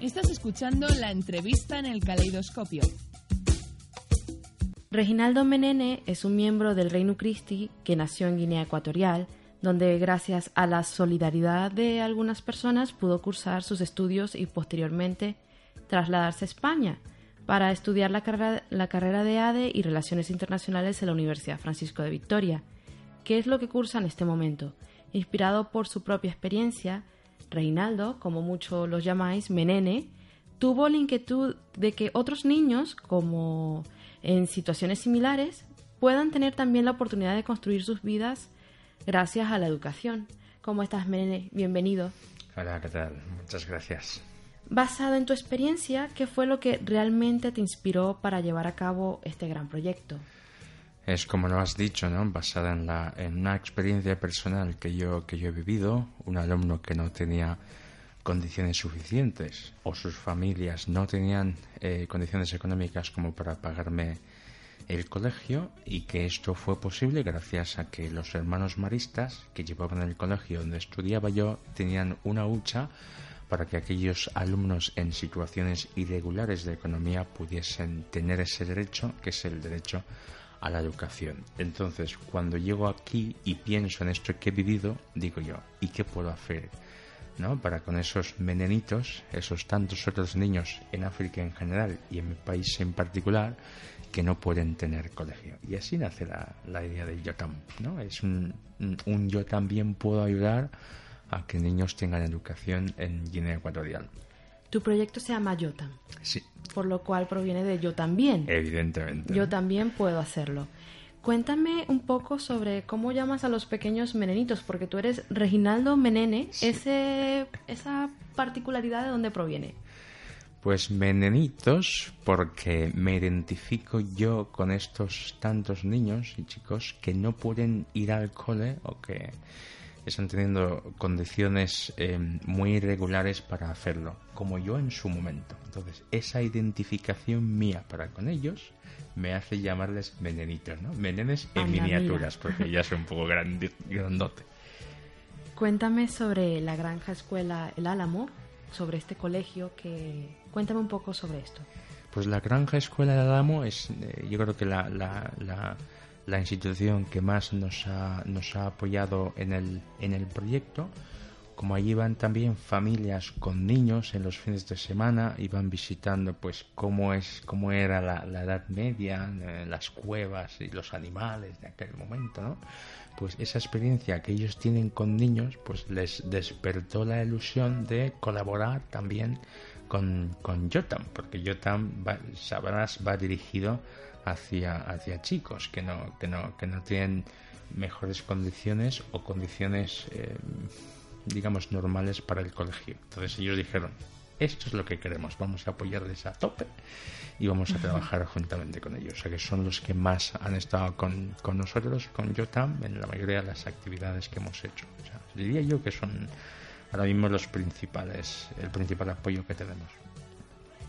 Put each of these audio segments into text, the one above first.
Estás escuchando la entrevista en el caleidoscopio. Reginaldo Menene es un miembro del Reino Christi que nació en Guinea Ecuatorial, donde gracias a la solidaridad de algunas personas pudo cursar sus estudios y posteriormente trasladarse a España para estudiar la carrera, de ADE y Relaciones Internacionales en la Universidad Francisco de Victoria, que es lo que cursa en este momento. Inspirado por su propia experiencia, Reinaldo, como muchos los llamáis, Menene, tuvo la inquietud de que otros niños, como en situaciones similares, puedan tener también la oportunidad de construir sus vidas gracias a la educación. ¿Cómo estás, Menene? Bienvenido. Hola, ¿qué tal? Muchas gracias. Basado en tu experiencia, ¿qué fue lo que realmente te inspiró para llevar a cabo este gran proyecto? Es como lo has dicho, ¿no? Basada en, la, en una experiencia personal que yo, que yo he vivido, un alumno que no tenía condiciones suficientes o sus familias no tenían eh, condiciones económicas como para pagarme el colegio y que esto fue posible gracias a que los hermanos maristas que llevaban el colegio donde estudiaba yo tenían una hucha para que aquellos alumnos en situaciones irregulares de economía pudiesen tener ese derecho, que es el derecho la educación. Entonces, cuando llego aquí y pienso en esto que he vivido, digo yo, ¿y qué puedo hacer? ¿no? Para con esos menenitos, esos tantos otros niños en África en general y en mi país en particular, que no pueden tener colegio. Y así nace la, la idea de Yotam, ¿no? Es un, un yo también puedo ayudar a que niños tengan educación en Guinea Ecuatorial. Tu proyecto se llama Yotam. Sí. Por lo cual proviene de yo también. Evidentemente. Yo también puedo hacerlo. Cuéntame un poco sobre cómo llamas a los pequeños menenitos, porque tú eres Reginaldo Menene. Ese, ¿Esa particularidad de dónde proviene? Pues menenitos, porque me identifico yo con estos tantos niños y chicos que no pueden ir al cole o que están teniendo condiciones eh, muy irregulares para hacerlo, como yo en su momento. Entonces, esa identificación mía para con ellos me hace llamarles menenitos, ¿no? Menenes en miniaturas, porque ya soy un poco grandote. Cuéntame sobre la granja escuela El Álamo, sobre este colegio que... Cuéntame un poco sobre esto. Pues la granja escuela El Álamo es, eh, yo creo que la, la, la la institución que más nos ha, nos ha apoyado en el, en el proyecto. Como allí van también familias con niños en los fines de semana, iban visitando pues cómo es, cómo era la, Edad Media, eh, las cuevas y los animales de aquel momento. Pues esa experiencia que ellos tienen con niños, pues les despertó la ilusión de colaborar también con, con Yotam, porque Yotam, va, sabrás, va dirigido hacia, hacia chicos que no, que, no, que no tienen mejores condiciones o condiciones, eh, digamos, normales para el colegio. Entonces ellos dijeron, esto es lo que queremos, vamos a apoyarles a tope y vamos a trabajar juntamente con ellos. O sea que son los que más han estado con, con nosotros, con Yotam, en la mayoría de las actividades que hemos hecho. O sea, diría yo que son ahora mismo los principales, el principal apoyo que tenemos.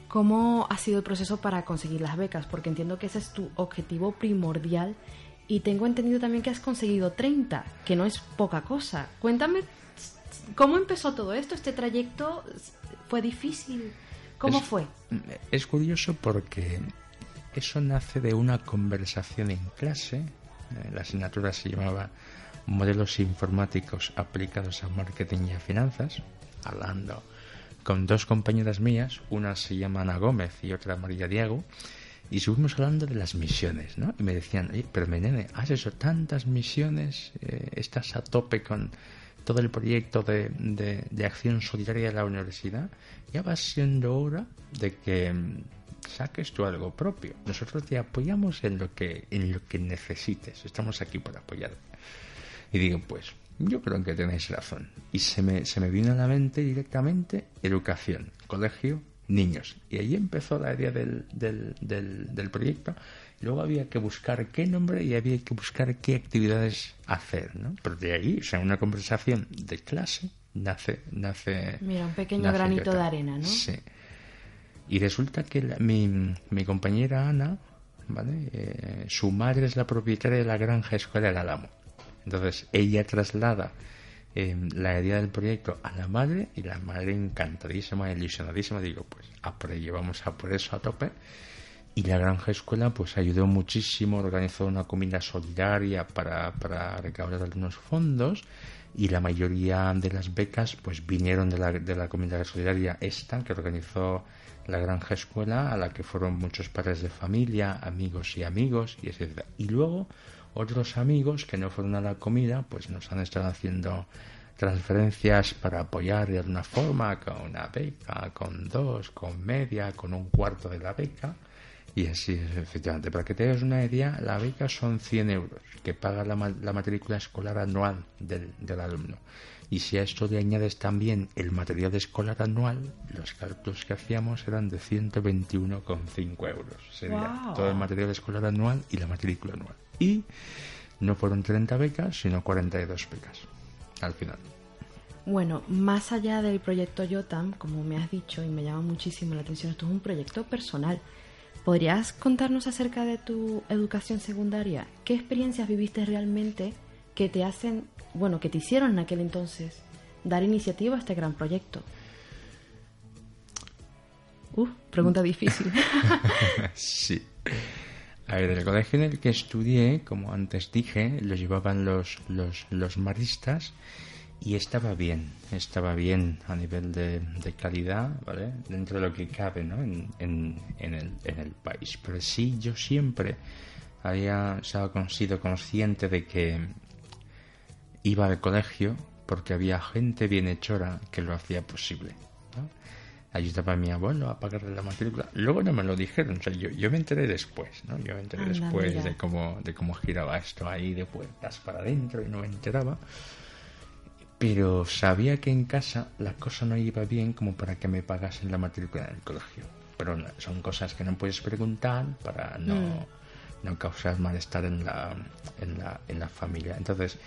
¿Cómo ha sido el proceso para conseguir las becas? Porque entiendo que ese es tu objetivo primordial y tengo entendido también que has conseguido 30, que no es poca cosa. Cuéntame cómo empezó todo esto, este trayecto fue difícil, ¿cómo fue? Es curioso porque eso nace de una conversación en clase, eh, la asignatura se llamaba Modelos informáticos aplicados a marketing y a finanzas, hablando con dos compañeras mías, una se llama Ana Gómez y otra María Diego, y estuvimos hablando de las misiones, ¿no? Y me decían, pero Menene, has hecho tantas misiones, eh, estás a tope con todo el proyecto de, de, acción solidaria de la universidad, ya va siendo hora de que mm, saques tú algo propio. Nosotros te apoyamos en lo que, en lo que necesites, estamos aquí para apoyarte. Y digo, pues yo creo que tenéis razón. Y se me, se me vino a la mente directamente educación, colegio, niños. Y ahí empezó la idea del, del, del, proyecto. Luego había que buscar qué nombre y había que buscar qué actividades hacer, ¿no? Pero de ahí, o sea, una conversación de clase nace... nace Mira, un pequeño granito de arena, ¿no? Sí. Y resulta que mi, mi compañera Ana, ¿vale? Eh, su madre es la propietaria de la granja escuela del Alamo. Entonces ella traslada eh, la idea del proyecto a la madre y la madre encantadísima, ilusionadísima, digo, pues a por ello, vamos a por eso a tope. Y la granja escuela pues ayudó muchísimo, organizó una comida solidaria para, para recaudar algunos fondos y la mayoría de las becas pues vinieron de la, de la comunidad solidaria esta que organizó la granja escuela a la que fueron muchos padres de familia, amigos y amigos y etc. Y luego otros amigos que no fueron a la comida, pues nos han estado haciendo transferencias para apoyar de alguna forma con una beca, con dos, con media, con un cuarto de la beca. Y así efectivamente. Para que te hagas una idea, la beca son 100 euros que paga la, la matrícula escolar anual del, del, alumno. Y si a esto le añades también el material escolar anual, los cálculos que hacíamos eran de 121,5 euros. Sería todo el material escolar anual y la matrícula anual y no fueron 30 becas, sino 42 becas al final. Bueno, más allá del proyecto Yotam, como me has dicho y me llama muchísimo la atención, esto es un proyecto personal. ¿Podrías contarnos acerca de tu educación secundaria? ¿Qué experiencias viviste realmente que te hacen, bueno, que te hicieron en aquel entonces dar iniciativa a este gran proyecto? Uh, pregunta difícil. sí. A ver, el colegio en el que estudié, como antes dije, lo llevaban los, los, los maristas y estaba bien, estaba bien a nivel de, de calidad, ¿vale? Dentro de lo que cabe, ¿no? En, en, en, el, en el país. Pero sí, yo siempre había sido consciente de que iba al colegio porque había gente bienhechora que lo hacía posible ayudaba a mi abuelo a pagarle la matrícula. Luego no me lo dijeron, o sea, yo, yo me enteré después, ¿no? Yo me enteré después de cómo, de cómo giraba esto ahí de puertas para adentro y no me enteraba. Pero sabía que en casa la cosa no iba bien como para que me pagasen la matrícula en el colegio. Pero son cosas que no puedes preguntar para no, mm. no causar malestar en la, en, la, en la familia. Entonces,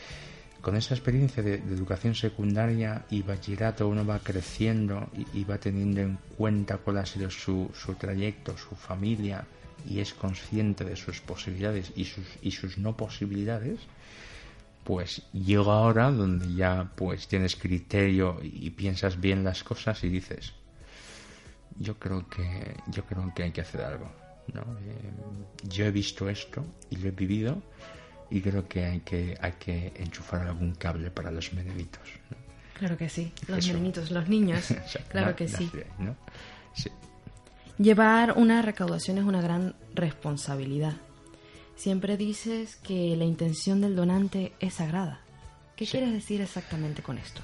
con esa experiencia de, educación secundaria y bachillerato uno va creciendo y, va teniendo en cuenta cuál ha sido su, su, trayecto, su familia y es consciente de sus posibilidades y sus, y sus no posibilidades, pues llega ahora donde ya pues tienes criterio y, piensas bien las cosas y dices, yo creo que, yo creo que hay que hacer algo. ¿no? Eh, yo he visto esto y lo he vivido y creo que hay que, hay que enchufar algún cable para los meneditos. Claro que sí, los meneditos, los niños, claro que sí. Llevar una recaudación es una gran responsabilidad. Siempre dices que la intención del donante es sagrada. ¿Qué quieres decir exactamente con esto?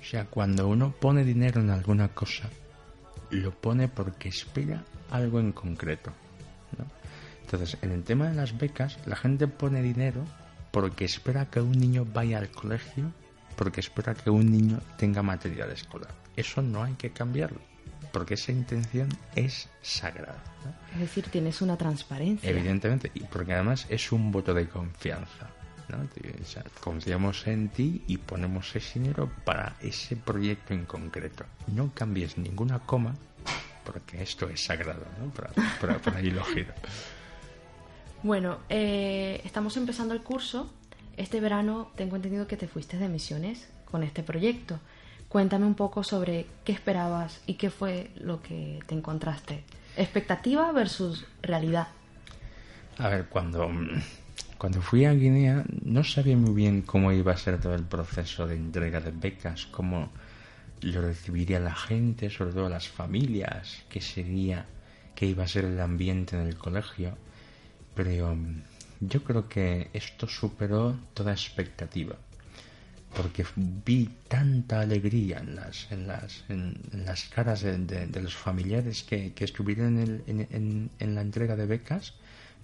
O sea, cuando uno pone dinero en alguna cosa, lo pone porque espera algo en concreto. Entonces, en el tema de las becas, la gente pone dinero porque espera que un niño vaya al colegio, porque espera que un niño tenga material escolar. Eso no hay que cambiarlo, porque esa intención es sagrada. Es decir, tienes una transparencia. Evidentemente, y porque además es un voto de confianza. confiamos en ti y ponemos ese dinero para ese proyecto en concreto. No cambies ninguna coma porque esto es sagrado, ¿no? Para, ahí lo giro. Bueno, eh, estamos empezando el curso. Este verano tengo entendido que te fuiste de misiones con este proyecto. Cuéntame un poco sobre qué esperabas y qué fue lo que te encontraste. Expectativa versus realidad. A ver, cuando, cuando fui a Guinea no sabía muy bien cómo iba a ser todo el proceso de entrega de becas, cómo lo recibiría la gente, sobre todo las familias, qué sería, qué iba a ser el ambiente en el colegio pero um, yo creo que esto superó toda expectativa porque vi tanta alegría en las, en las, en, las caras de, los familiares que, estuvieron en, la entrega de becas,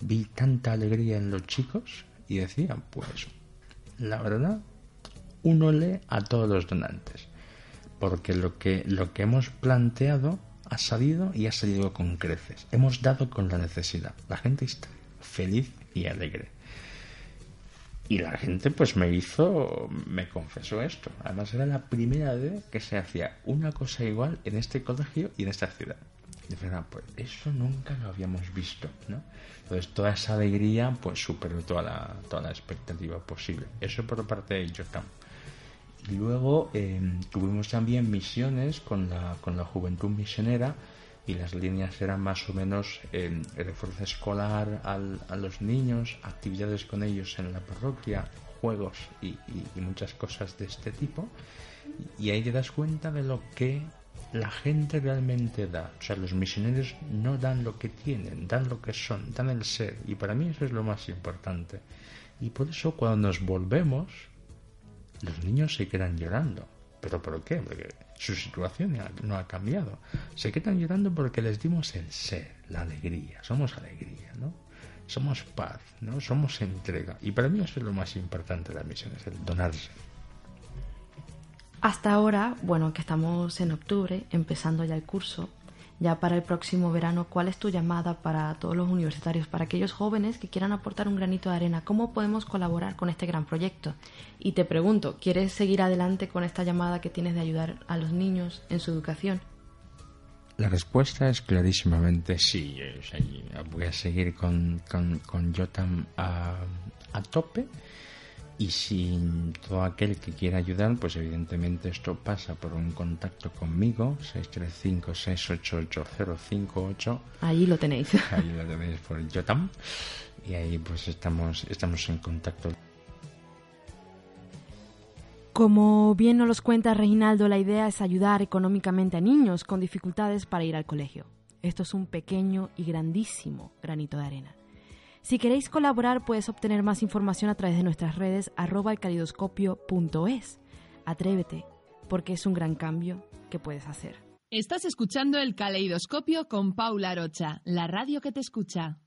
vi tanta alegría en los chicos y decían, pues, la verdad un ole a todos los donantes, porque lo que, lo que hemos planteado ha salido y ha salido con creces. Hemos dado con la necesidad. La gente está feliz y alegre. Y la gente pues me hizo, me confesó esto. Además era la primera vez que se hacía una cosa igual en este colegio y en esta ciudad. Y verdad, pues eso nunca lo habíamos visto, ¿no? Entonces toda esa alegría pues superó toda la, toda la expectativa posible. Eso por parte de Jotam. Luego eh, tuvimos también misiones con la, con la juventud misionera y las líneas eran más o menos eh, refuerzo escolar a los niños, actividades con ellos en la parroquia, juegos y, muchas cosas de este tipo. Y ahí te das cuenta de lo que la gente realmente da. O sea, los misioneros no dan lo que tienen, dan lo que son, dan el ser. Y para mí eso es lo más importante. Y por eso cuando nos volvemos, los niños se quedan llorando. ¿Pero por qué? Porque su situación no ha cambiado. Se quedan llorando porque les dimos el ser, la alegría. Somos alegría, ¿no? Somos paz, ¿no? Somos entrega. Y para mí eso es lo más importante de la misión, es el donarse. Hasta ahora, bueno, que estamos en octubre, empezando ya el curso, ya para el próximo verano, ¿cuál es tu llamada para todos los universitarios, para aquellos jóvenes que quieran aportar un granito de arena? ¿Cómo podemos colaborar con este gran proyecto? Y te pregunto, ¿quieres seguir adelante con esta llamada que tienes de ayudar a los niños en su educación? La respuesta es clarísimamente sí. Voy a seguir con, con, con Jotam a, a tope y si todo aquel que quiera ayudar, pues evidentemente esto pasa por un contacto conmigo, 635-688-058. Ahí lo tenéis. Ahí lo tenéis por Yotam. Y ahí pues estamos, estamos en contacto. Como bien nos los cuenta Reinaldo, la idea es ayudar económicamente a niños con dificultades para ir al colegio. Esto es un pequeño y grandísimo granito de arena. Si queréis colaborar, puedes obtener más información a través de nuestras redes arroba es. Atrévete, porque es un gran cambio que puedes hacer. Estás escuchando el caleidoscopio con Paula Rocha, la radio que te escucha.